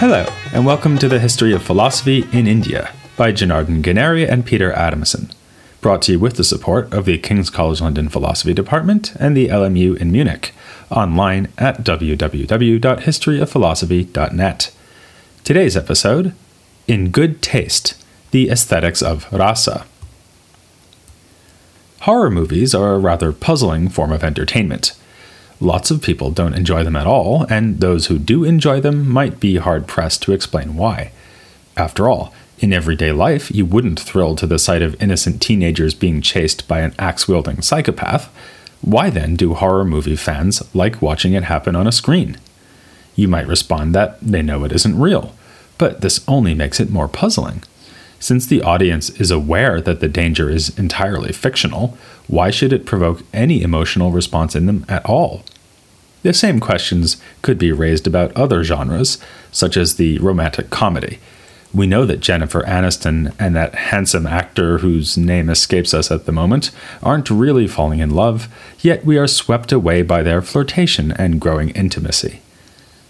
Hello, and welcome to the History of Philosophy in India by Jonardon Ganeri and Peter Adamson, brought to you with the support of the King's College London Philosophy Department and the LMU in Munich, online at www.historyofphilosophy.net. Today's episode In Good Taste The Aesthetics of Rasa. Horror movies are a rather puzzling form of entertainment. Lots of people don't enjoy them at all, and those who do enjoy them might be hard pressed to explain why. After all, in everyday life, you wouldn't thrill to the sight of innocent teenagers being chased by an axe wielding psychopath. Why then do horror movie fans like watching it happen on a screen? You might respond that they know it isn't real, but this only makes it more puzzling. Since the audience is aware that the danger is entirely fictional, why should it provoke any emotional response in them at all? The same questions could be raised about other genres, such as the romantic comedy. We know that Jennifer Aniston and that handsome actor whose name escapes us at the moment aren't really falling in love, yet we are swept away by their flirtation and growing intimacy.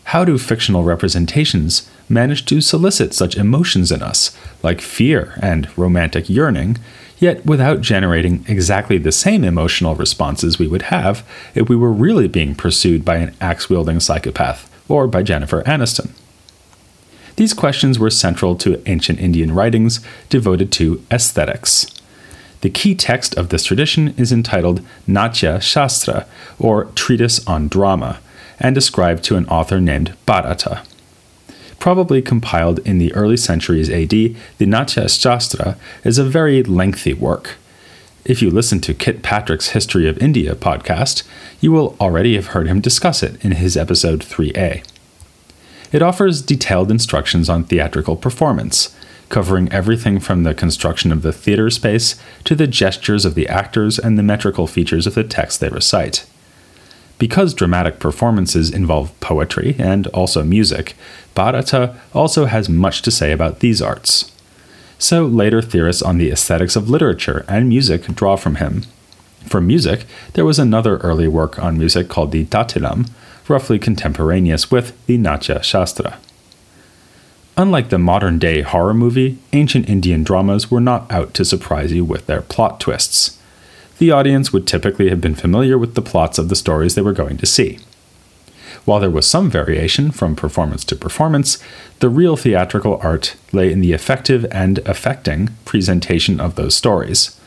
How do fictional representations manage to solicit such emotions in us, like fear and romantic yearning, yet without generating exactly the same emotional responses we would have if we were really being pursued by an axe wielding psychopath or by Jennifer Aniston. These questions were central to ancient Indian writings devoted to aesthetics. The key text of this tradition is entitled Natya Shastra, or Treatise on Drama, and ascribed to an author named Bharata probably compiled in the early centuries AD, the Natya Shastra is a very lengthy work. If you listen to Kit Patrick's History of India podcast, you will already have heard him discuss it in his episode 3a. It offers detailed instructions on theatrical performance, covering everything from the construction of the theater space to the gestures of the actors and the metrical features of the text they recite. Because dramatic performances involve poetry and also music, Bharata also has much to say about these arts. So later theorists on the aesthetics of literature and music draw from him. For music, there was another early work on music called the Dattilam, roughly contemporaneous with the Natya Shastra. Unlike the modern day horror movie, ancient Indian dramas were not out to surprise you with their plot twists the audience would typically have been familiar with the plots of the stories they were going to see. While there was some variation from performance to performance, the real theatrical art lay in the effective and affecting presentation of those stories.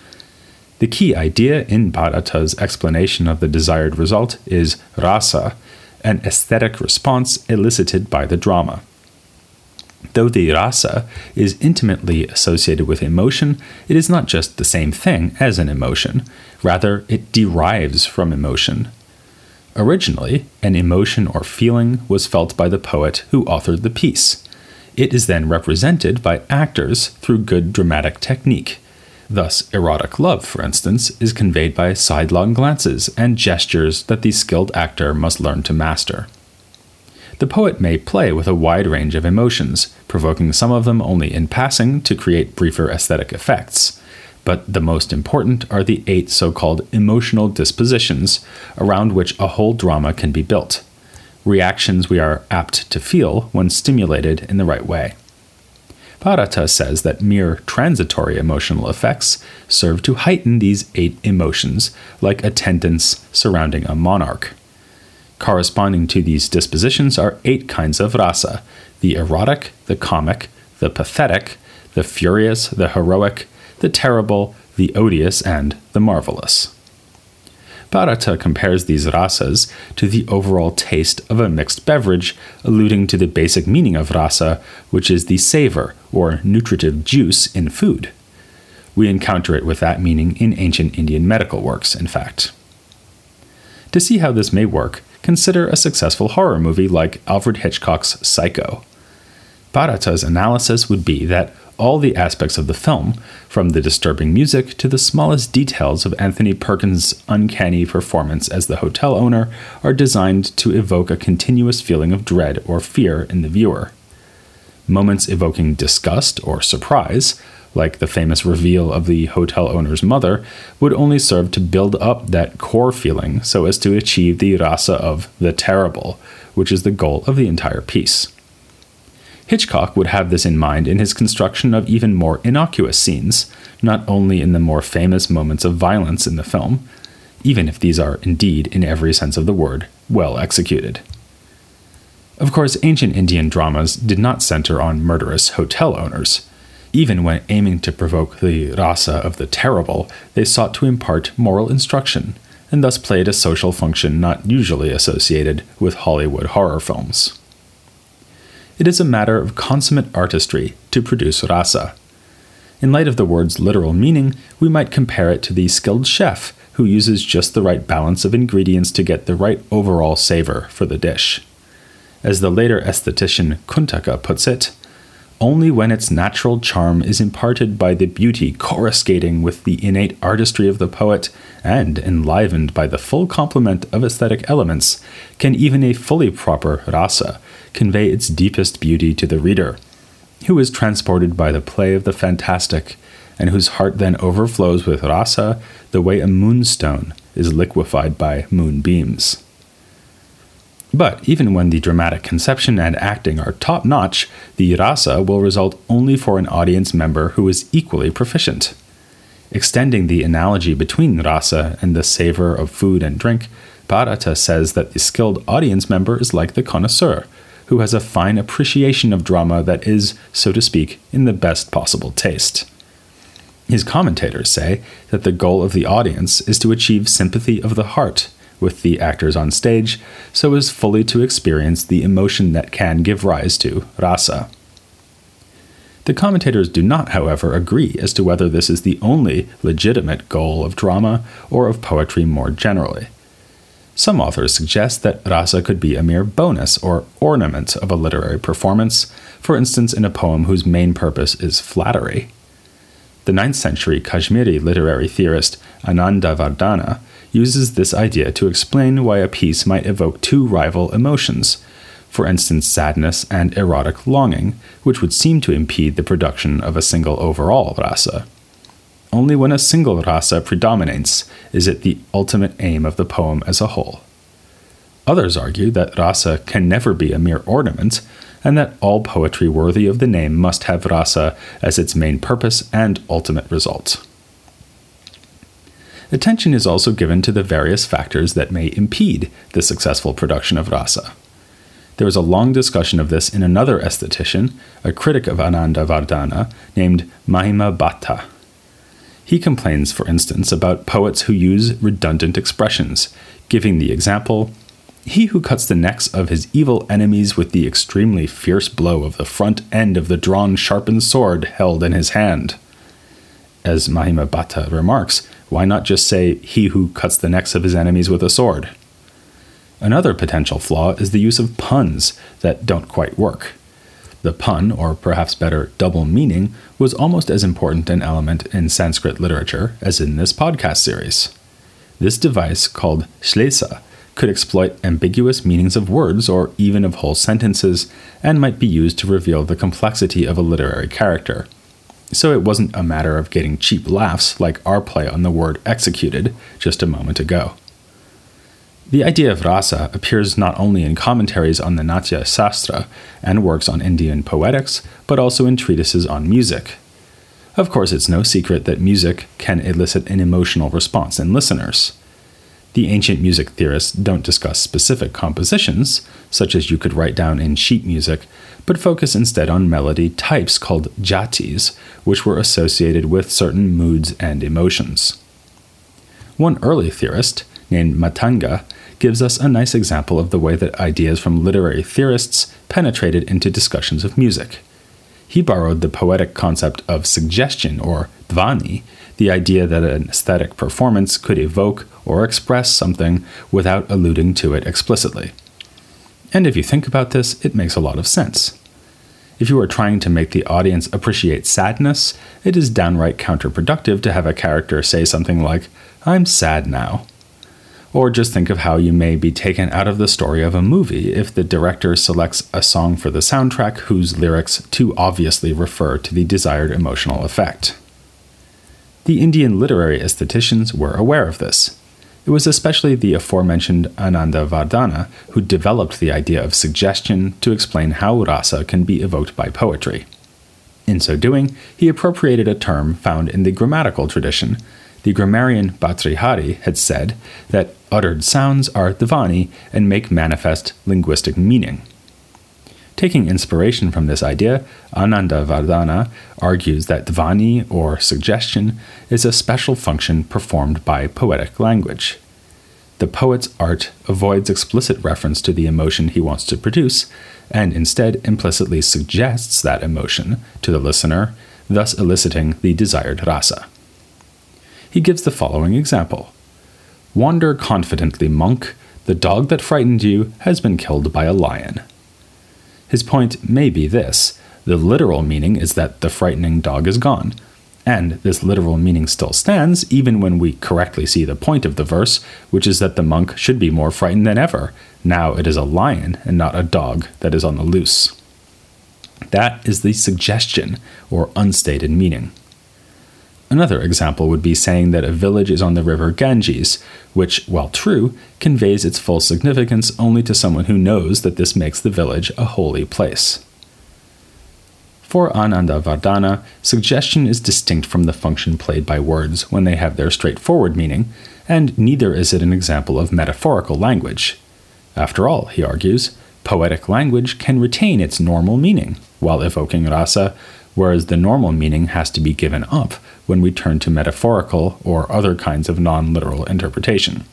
The key idea in Bharata's explanation of the desired result is rasa, an aesthetic response elicited by the drama. Though the rasa is intimately associated with emotion, it is not just the same thing as an emotion. Rather, it derives from emotion. Originally, an emotion or feeling was felt by the poet who authored the piece. It is then represented by actors through good dramatic technique. Thus, erotic love, for instance, is conveyed by sidelong glances and gestures that the skilled actor must learn to master. The poet may play with a wide range of emotions, provoking some of them only in passing to create briefer aesthetic effects. But the most important are the eight so called emotional dispositions around which a whole drama can be built. Reactions we are apt to feel when stimulated in the right way. Bharata says that mere transitory emotional effects serve to heighten these eight emotions, like attendants surrounding a monarch. Corresponding to these dispositions are eight kinds of rasa the erotic, the comic, the pathetic, the furious, the heroic, the terrible, the odious, and the marvelous. Bharata compares these rasas to the overall taste of a mixed beverage, alluding to the basic meaning of rasa, which is the savor or nutritive juice in food. We encounter it with that meaning in ancient Indian medical works, in fact. To see how this may work, consider a successful horror movie like Alfred Hitchcock's Psycho. Bharata's analysis would be that all the aspects of the film, from the disturbing music to the smallest details of Anthony Perkins' uncanny performance as the hotel owner, are designed to evoke a continuous feeling of dread or fear in the viewer. Moments evoking disgust or surprise like the famous reveal of the hotel owner's mother, would only serve to build up that core feeling so as to achieve the rasa of the terrible, which is the goal of the entire piece. Hitchcock would have this in mind in his construction of even more innocuous scenes, not only in the more famous moments of violence in the film, even if these are indeed, in every sense of the word, well executed. Of course, ancient Indian dramas did not center on murderous hotel owners. Even when aiming to provoke the rasa of the terrible, they sought to impart moral instruction, and thus played a social function not usually associated with Hollywood horror films. It is a matter of consummate artistry to produce rasa. In light of the word's literal meaning, we might compare it to the skilled chef who uses just the right balance of ingredients to get the right overall savor for the dish. As the later aesthetician Kuntaka puts it, only when its natural charm is imparted by the beauty coruscating with the innate artistry of the poet and enlivened by the full complement of aesthetic elements can even a fully proper rasa convey its deepest beauty to the reader, who is transported by the play of the fantastic and whose heart then overflows with rasa the way a moonstone is liquefied by moonbeams. But even when the dramatic conception and acting are top notch, the rasa will result only for an audience member who is equally proficient. Extending the analogy between rasa and the savor of food and drink, Bharata says that the skilled audience member is like the connoisseur, who has a fine appreciation of drama that is, so to speak, in the best possible taste. His commentators say that the goal of the audience is to achieve sympathy of the heart with the actors on stage so as fully to experience the emotion that can give rise to rasa. The commentators do not, however, agree as to whether this is the only legitimate goal of drama or of poetry more generally. Some authors suggest that rasa could be a mere bonus or ornament of a literary performance, for instance, in a poem whose main purpose is flattery. The 9th century Kashmiri literary theorist Anandavardhana uses this idea to explain why a piece might evoke two rival emotions, for instance, sadness and erotic longing, which would seem to impede the production of a single overall rasa. Only when a single rasa predominates is it the ultimate aim of the poem as a whole. Others argue that rasa can never be a mere ornament, and that all poetry worthy of the name must have rasa as its main purpose and ultimate result. Attention is also given to the various factors that may impede the successful production of rasa. There is a long discussion of this in another aesthetician, a critic of Anandavardhana, named Mahima Bhatta. He complains, for instance, about poets who use redundant expressions, giving the example He who cuts the necks of his evil enemies with the extremely fierce blow of the front end of the drawn sharpened sword held in his hand. As Mahima Bhatta remarks, why not just say, He who cuts the necks of his enemies with a sword? Another potential flaw is the use of puns that don't quite work. The pun, or perhaps better, double meaning, was almost as important an element in Sanskrit literature as in this podcast series. This device, called shlesha, could exploit ambiguous meanings of words or even of whole sentences, and might be used to reveal the complexity of a literary character so it wasn't a matter of getting cheap laughs like our play on the word executed just a moment ago. The idea of rasa appears not only in commentaries on the Natya Shastra and works on Indian poetics, but also in treatises on music. Of course, it's no secret that music can elicit an emotional response in listeners. The ancient music theorists don't discuss specific compositions, such as you could write down in sheet music, but focus instead on melody types called jatis, which were associated with certain moods and emotions. One early theorist, named Matanga, gives us a nice example of the way that ideas from literary theorists penetrated into discussions of music. He borrowed the poetic concept of suggestion, or dhvani, the idea that an aesthetic performance could evoke or express something without alluding to it explicitly. And if you think about this, it makes a lot of sense. If you are trying to make the audience appreciate sadness, it is downright counterproductive to have a character say something like, I'm sad now. Or just think of how you may be taken out of the story of a movie if the director selects a song for the soundtrack whose lyrics too obviously refer to the desired emotional effect. The Indian literary aestheticians were aware of this. It was especially the aforementioned Anandavardhana who developed the idea of suggestion to explain how rasa can be evoked by poetry. In so doing, he appropriated a term found in the grammatical tradition. The grammarian Bhartrihari had said that uttered sounds are dhvani and make manifest linguistic meaning. Taking inspiration from this idea, Anandavardhana argues that dhvani, or suggestion, is a special function performed by poetic language. The poet's art avoids explicit reference to the emotion he wants to produce, and instead implicitly suggests that emotion to the listener, thus eliciting the desired rasa. He gives the following example Wander confidently, monk, the dog that frightened you has been killed by a lion. His point may be this the literal meaning is that the frightening dog is gone. And this literal meaning still stands even when we correctly see the point of the verse, which is that the monk should be more frightened than ever. Now it is a lion and not a dog that is on the loose. That is the suggestion or unstated meaning. Another example would be saying that a village is on the river Ganges, which, while true, conveys its full significance only to someone who knows that this makes the village a holy place. For Anandavardhana, suggestion is distinct from the function played by words when they have their straightforward meaning, and neither is it an example of metaphorical language. After all, he argues, poetic language can retain its normal meaning while evoking rasa, whereas the normal meaning has to be given up when we turn to metaphorical or other kinds of non literal interpretation.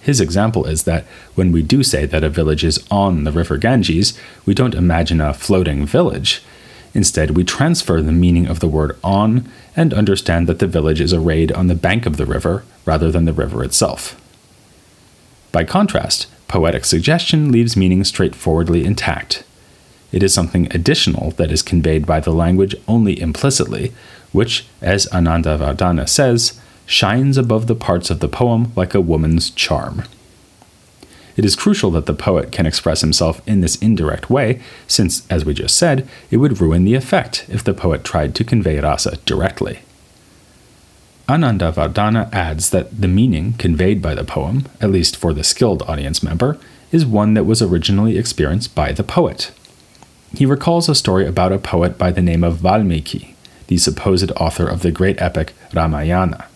His example is that when we do say that a village is on the river Ganges, we don't imagine a floating village. Instead, we transfer the meaning of the word on and understand that the village is arrayed on the bank of the river rather than the river itself. By contrast, poetic suggestion leaves meaning straightforwardly intact. It is something additional that is conveyed by the language only implicitly, which, as Anandavardhana says, shines above the parts of the poem like a woman's charm. It is crucial that the poet can express himself in this indirect way, since, as we just said, it would ruin the effect if the poet tried to convey rasa directly. Anandavardhana adds that the meaning conveyed by the poem, at least for the skilled audience member, is one that was originally experienced by the poet. He recalls a story about a poet by the name of Valmiki, the supposed author of the great epic Ramayana.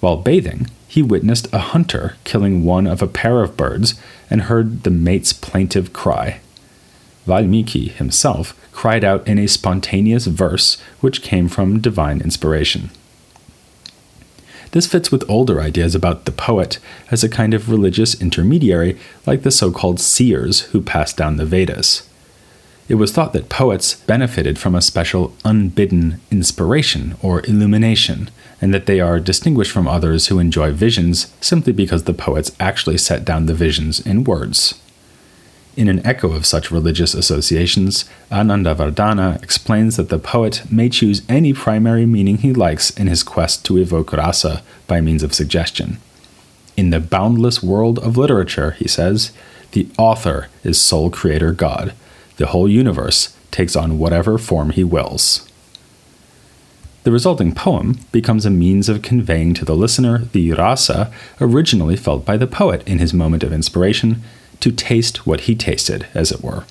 While bathing, he witnessed a hunter killing one of a pair of birds and heard the mate's plaintive cry. Valmiki himself cried out in a spontaneous verse which came from divine inspiration. This fits with older ideas about the poet as a kind of religious intermediary, like the so called seers who passed down the Vedas it was thought that poets benefited from a special unbidden inspiration or illumination, and that they are distinguished from others who enjoy visions simply because the poets actually set down the visions in words. In an echo of such religious associations, Anandavardhana explains that the poet may choose any primary meaning he likes in his quest to evoke rasa by means of suggestion. In the boundless world of literature, he says, the author is sole creator God, the whole universe takes on whatever form he wills. The resulting poem becomes a means of conveying to the listener the rasa originally felt by the poet in his moment of inspiration, to taste what he tasted, as it were.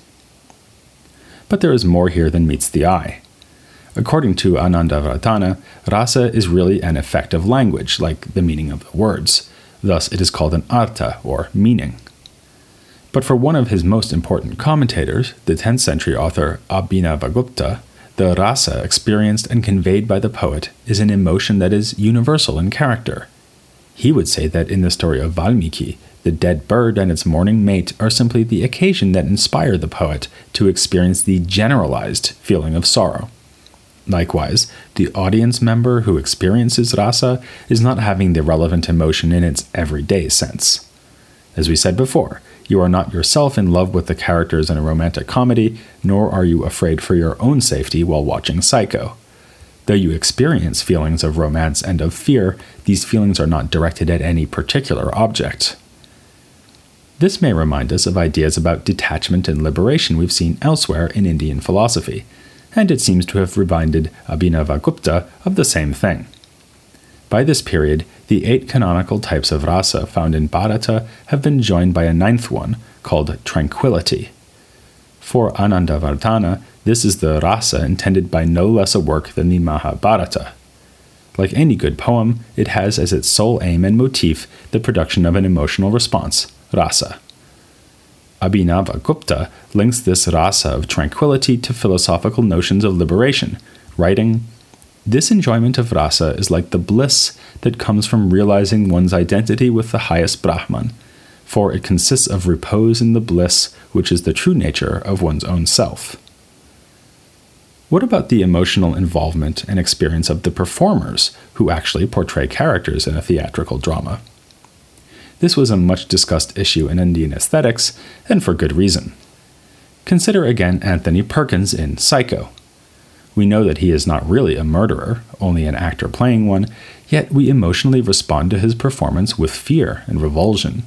But there is more here than meets the eye. According to Anandavardhana, rasa is really an effect of language, like the meaning of the words. Thus, it is called an artha, or meaning. But for one of his most important commentators, the 10th century author Abhinavagupta, the rasa experienced and conveyed by the poet is an emotion that is universal in character. He would say that in the story of Valmiki, the dead bird and its mourning mate are simply the occasion that inspire the poet to experience the generalized feeling of sorrow. Likewise, the audience member who experiences rasa is not having the relevant emotion in its everyday sense. As we said before, you are not yourself in love with the characters in a romantic comedy, nor are you afraid for your own safety while watching Psycho. Though you experience feelings of romance and of fear, these feelings are not directed at any particular object. This may remind us of ideas about detachment and liberation we've seen elsewhere in Indian philosophy, and it seems to have reminded Abhinavagupta of the same thing. By this period, the eight canonical types of rasa found in Bharata have been joined by a ninth one, called tranquility. For Anandavardhana, this is the rasa intended by no less a work than the Mahabharata. Like any good poem, it has as its sole aim and motif the production of an emotional response, rasa. Abhinavagupta links this rasa of tranquility to philosophical notions of liberation, writing, This enjoyment of rasa is like the bliss that comes from realizing one's identity with the highest Brahman, for it consists of repose in the bliss which is the true nature of one's own self. What about the emotional involvement and experience of the performers who actually portray characters in a theatrical drama? This was a much discussed issue in Indian aesthetics, and for good reason. Consider again Anthony Perkins in Psycho. We know that he is not really a murderer, only an actor playing one, yet we emotionally respond to his performance with fear and revulsion.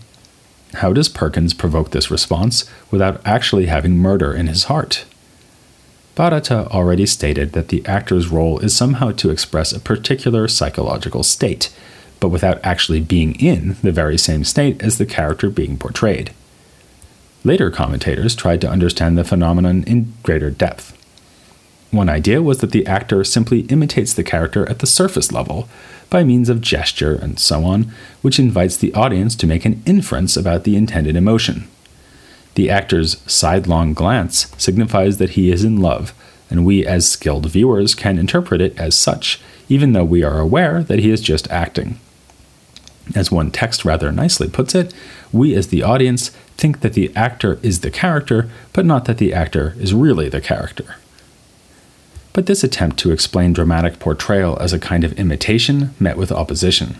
How does Perkins provoke this response without actually having murder in his heart? Bharata already stated that the actor's role is somehow to express a particular psychological state, but without actually being in the very same state as the character being portrayed. Later commentators tried to understand the phenomenon in greater depth. One idea was that the actor simply imitates the character at the surface level by means of gesture and so on, which invites the audience to make an inference about the intended emotion. The actor's sidelong glance signifies that he is in love, and we as skilled viewers can interpret it as such, even though we are aware that he is just acting. As one text rather nicely puts it, we as the audience think that the actor is the character, but not that the actor is really the character. But this attempt to explain dramatic portrayal as a kind of imitation met with opposition.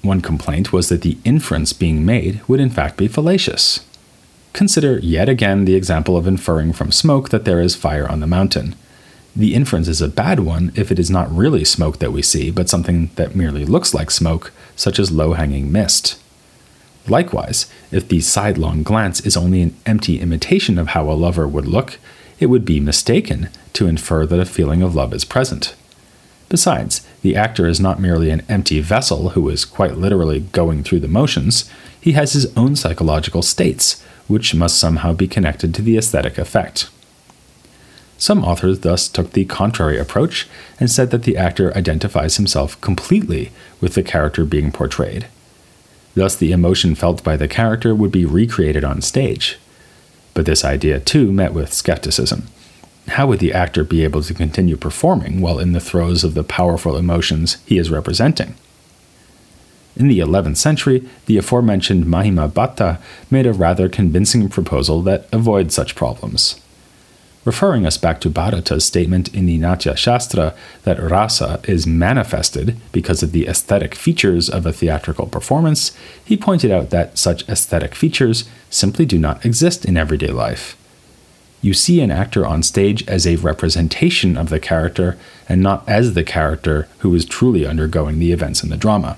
One complaint was that the inference being made would in fact be fallacious. Consider yet again the example of inferring from smoke that there is fire on the mountain. The inference is a bad one if it is not really smoke that we see, but something that merely looks like smoke, such as low hanging mist. Likewise, if the sidelong glance is only an empty imitation of how a lover would look, it would be mistaken to infer that a feeling of love is present. Besides, the actor is not merely an empty vessel who is quite literally going through the motions, he has his own psychological states, which must somehow be connected to the aesthetic effect. Some authors thus took the contrary approach and said that the actor identifies himself completely with the character being portrayed. Thus, the emotion felt by the character would be recreated on stage. But this idea, too, met with skepticism. How would the actor be able to continue performing while in the throes of the powerful emotions he is representing? In the 11th century, the aforementioned Mahima Bhatta made a rather convincing proposal that avoids such problems referring us back to Bharata's statement in the Natya Shastra that rasa is manifested because of the aesthetic features of a theatrical performance, he pointed out that such aesthetic features simply do not exist in everyday life. You see an actor on stage as a representation of the character and not as the character who is truly undergoing the events in the drama.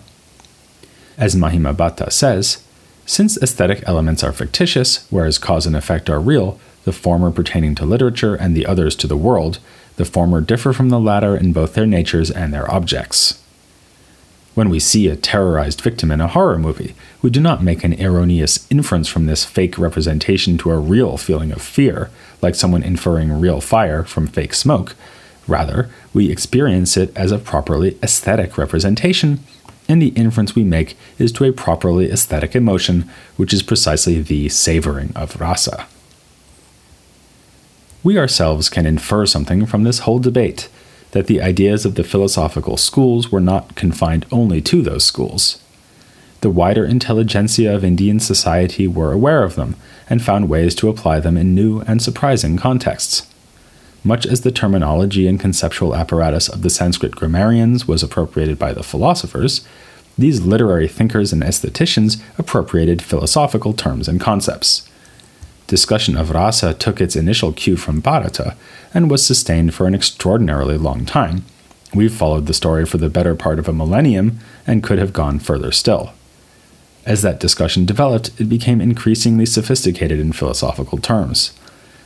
As Mahima Bhatta says, since aesthetic elements are fictitious, whereas cause and effect are real, the former pertaining to literature and the others to the world, the former differ from the latter in both their natures and their objects. When we see a terrorized victim in a horror movie, we do not make an erroneous inference from this fake representation to a real feeling of fear, like someone inferring real fire from fake smoke. Rather, we experience it as a properly aesthetic representation, and the inference we make is to a properly aesthetic emotion, which is precisely the savoring of rasa we ourselves can infer something from this whole debate that the ideas of the philosophical schools were not confined only to those schools. The wider intelligentsia of Indian society were aware of them and found ways to apply them in new and surprising contexts. Much as the terminology and conceptual apparatus of the Sanskrit grammarians was appropriated by the philosophers, these literary thinkers and aestheticians appropriated philosophical terms and concepts discussion of rasa took its initial cue from Bharata and was sustained for an extraordinarily long time. We've followed the story for the better part of a millennium and could have gone further still. As that discussion developed, it became increasingly sophisticated in philosophical terms.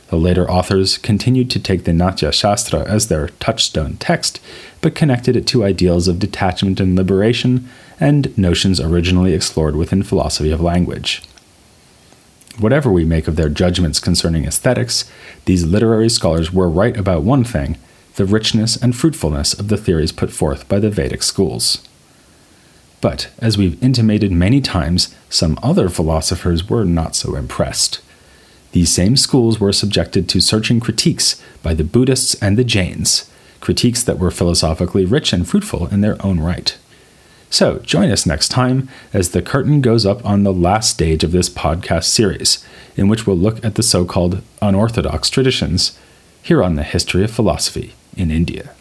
The later authors continued to take the Natya Shastra as their touchstone text, but connected it to ideals of detachment and liberation and notions originally explored within philosophy of language. Whatever we make of their judgments concerning aesthetics, these literary scholars were right about one thing the richness and fruitfulness of the theories put forth by the Vedic schools. But, as we've intimated many times, some other philosophers were not so impressed. These same schools were subjected to searching critiques by the Buddhists and the Jains, critiques that were philosophically rich and fruitful in their own right. So, join us next time as the curtain goes up on the last stage of this podcast series, in which we'll look at the so called unorthodox traditions here on the history of philosophy in India.